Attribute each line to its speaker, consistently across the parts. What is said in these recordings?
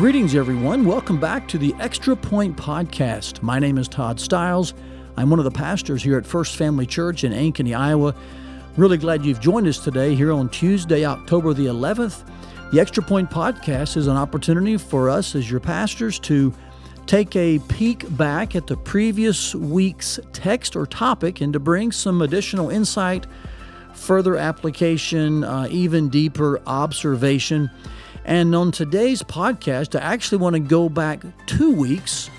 Speaker 1: Greetings, everyone. Welcome back to the Extra Point Podcast. My name is Todd Stiles. I'm one of the pastors here at First Family Church in Ankeny, Iowa. Really glad you've joined us today here on Tuesday, October the 11th. The Extra Point Podcast is an opportunity for us as your pastors to take a peek back at the previous week's text or topic and to bring some additional insight, further application, uh, even deeper observation and on today's podcast, I actually want to go back two weeks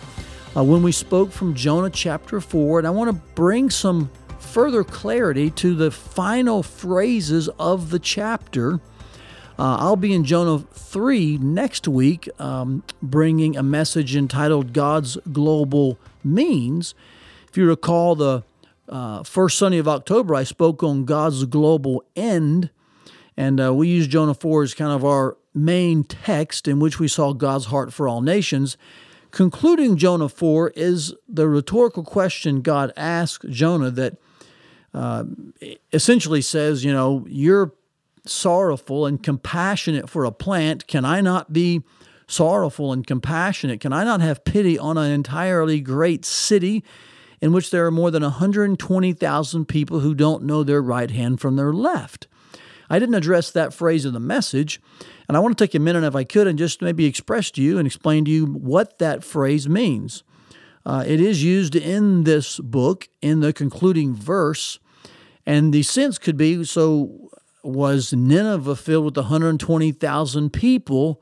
Speaker 1: uh, when we spoke from Jonah chapter 4, and I want to bring some further clarity to the final phrases of the chapter. Uh, I'll be in Jonah 3 next week, um, bringing a message entitled God's Global Means. If you recall, the uh, first Sunday of October, I spoke on God's global end, and uh, we used Jonah 4 as kind of our main text in which we saw God's heart for all nations. Concluding Jonah 4 is the rhetorical question God asked Jonah that uh, essentially says, You know, you're sorrowful and compassionate for a plant. Can I not be sorrowful and compassionate? Can I not have pity on an entirely great city in which there are more than 120,000 people who don't know their right hand from their left? I didn't address that phrase in the message, and I want to take a minute, if I could, and just maybe express to you and explain to you what that phrase means. Uh, it is used in this book in the concluding verse, and the sense could be so was Nineveh filled with 120,000 people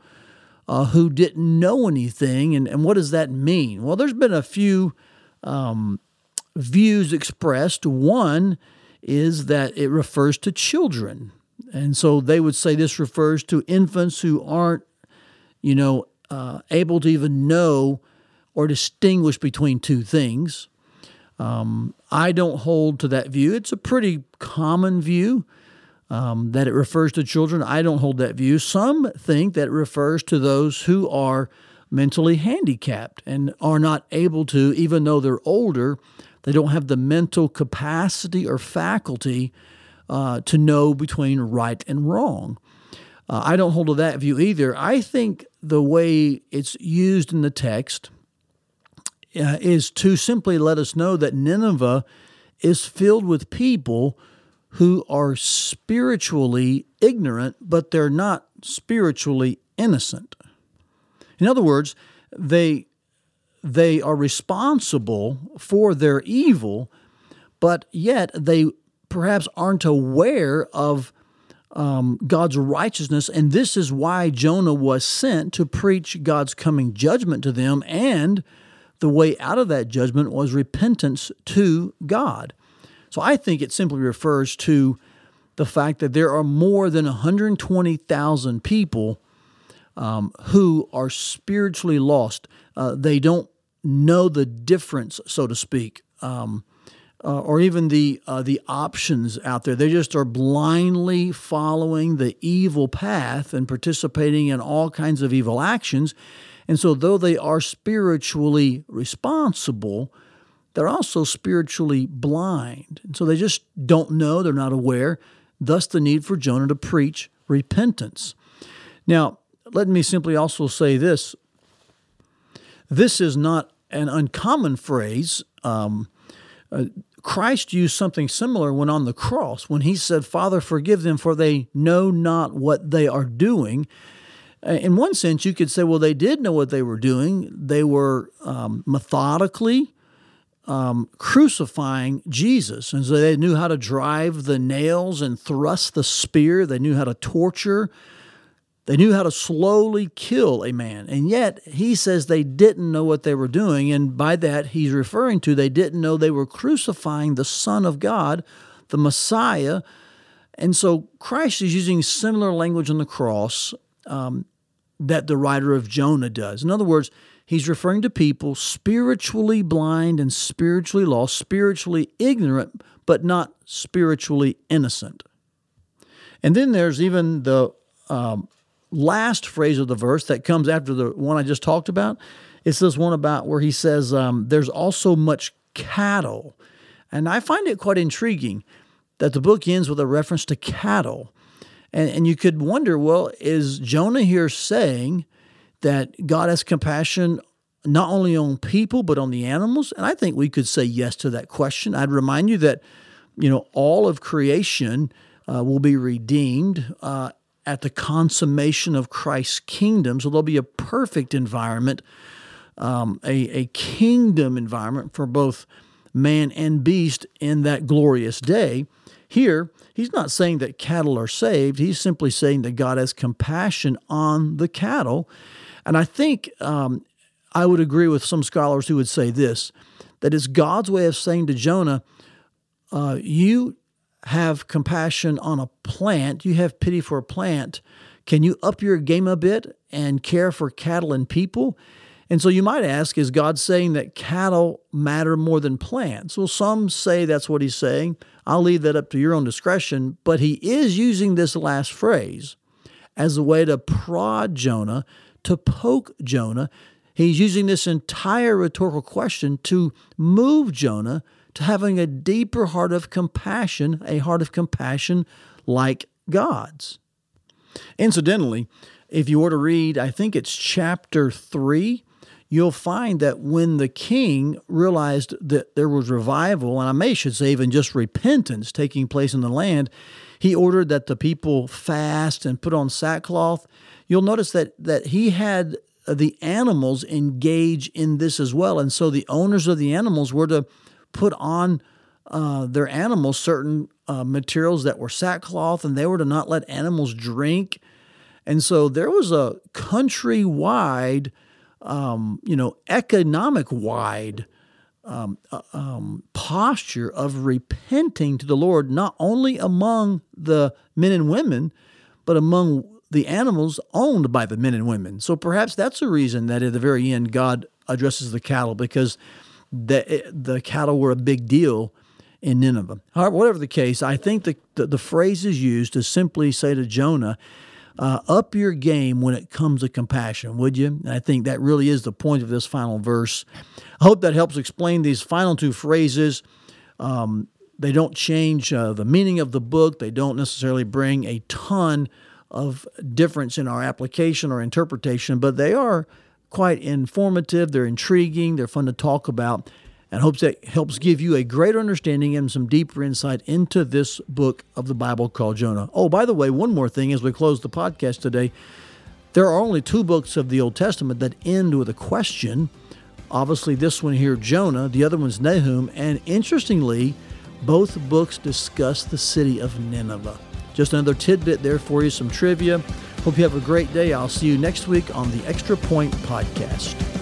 Speaker 1: uh, who didn't know anything? And, and what does that mean? Well, there's been a few um, views expressed. One is that it refers to children. And so they would say this refers to infants who aren't, you know, uh, able to even know or distinguish between two things. Um, I don't hold to that view. It's a pretty common view um, that it refers to children. I don't hold that view. Some think that it refers to those who are mentally handicapped and are not able to, even though they're older, they don't have the mental capacity or faculty uh, to know between right and wrong. Uh, I don't hold to that view either. I think the way it's used in the text uh, is to simply let us know that Nineveh is filled with people who are spiritually ignorant, but they're not spiritually innocent. In other words, they they are responsible for their evil, but yet they perhaps aren't aware of um, God's righteousness. And this is why Jonah was sent to preach God's coming judgment to them. And the way out of that judgment was repentance to God. So I think it simply refers to the fact that there are more than 120,000 people um, who are spiritually lost. Uh, they don't know the difference, so to speak. Um, uh, or even the uh, the options out there. They just are blindly following the evil path and participating in all kinds of evil actions. And so, though they are spiritually responsible, they're also spiritually blind. And so they just don't know, they're not aware. Thus, the need for Jonah to preach repentance. Now, let me simply also say this this is not an uncommon phrase. Um, uh, Christ used something similar when on the cross, when he said, Father, forgive them, for they know not what they are doing. Uh, in one sense, you could say, well, they did know what they were doing. They were um, methodically um, crucifying Jesus. And so they knew how to drive the nails and thrust the spear, they knew how to torture they knew how to slowly kill a man. And yet, he says they didn't know what they were doing. And by that, he's referring to they didn't know they were crucifying the Son of God, the Messiah. And so, Christ is using similar language on the cross um, that the writer of Jonah does. In other words, he's referring to people spiritually blind and spiritually lost, spiritually ignorant, but not spiritually innocent. And then there's even the um, last phrase of the verse that comes after the one I just talked about. It's this one about where he says, um, There's also much cattle. And I find it quite intriguing that the book ends with a reference to cattle. And, and you could wonder well, is Jonah here saying that God has compassion not only on people but on the animals? And I think we could say yes to that question. I'd remind you that you know all of creation uh, will be redeemed uh, at the consummation of Christ's kingdom. So there'll be a perfect environment, um, a, a kingdom environment for both man and beast in that glorious day. Here, he's not saying that cattle are saved. He's simply saying that God has compassion on the cattle. And I think um, I would agree with some scholars who would say this that it's God's way of saying to Jonah, uh, You have compassion on a plant, you have pity for a plant. Can you up your game a bit and care for cattle and people? And so you might ask, is God saying that cattle matter more than plants? Well, some say that's what he's saying. I'll leave that up to your own discretion, but he is using this last phrase as a way to prod Jonah, to poke Jonah. He's using this entire rhetorical question to move Jonah to having a deeper heart of compassion, a heart of compassion like God's. Incidentally, if you were to read, I think it's chapter 3, you'll find that when the king realized that there was revival, and I may should say even just repentance taking place in the land, he ordered that the people fast and put on sackcloth. You'll notice that that he had the animals engage in this as well, and so the owners of the animals were to put on uh, their animals certain uh, materials that were sackcloth, and they were to not let animals drink. And so there was a countrywide, um, you know, economic wide um, uh, um, posture of repenting to the Lord, not only among the men and women, but among the animals owned by the men and women. So perhaps that's the reason that at the very end God addresses the cattle because the the cattle were a big deal in Nineveh. However, whatever the case, I think the, the, the phrase is used to simply say to Jonah, uh, up your game when it comes to compassion, would you? And I think that really is the point of this final verse. I hope that helps explain these final two phrases. Um, they don't change uh, the meaning of the book, they don't necessarily bring a ton of difference in our application or interpretation, but they are quite informative, they're intriguing, they're fun to talk about, and hopes that helps give you a greater understanding and some deeper insight into this book of the Bible called Jonah. Oh, by the way, one more thing as we close the podcast today. There are only two books of the Old Testament that end with a question. Obviously, this one here, Jonah, the other one's Nahum, and interestingly, both books discuss the city of Nineveh. Just another tidbit there for you, some trivia. Hope you have a great day. I'll see you next week on the Extra Point Podcast.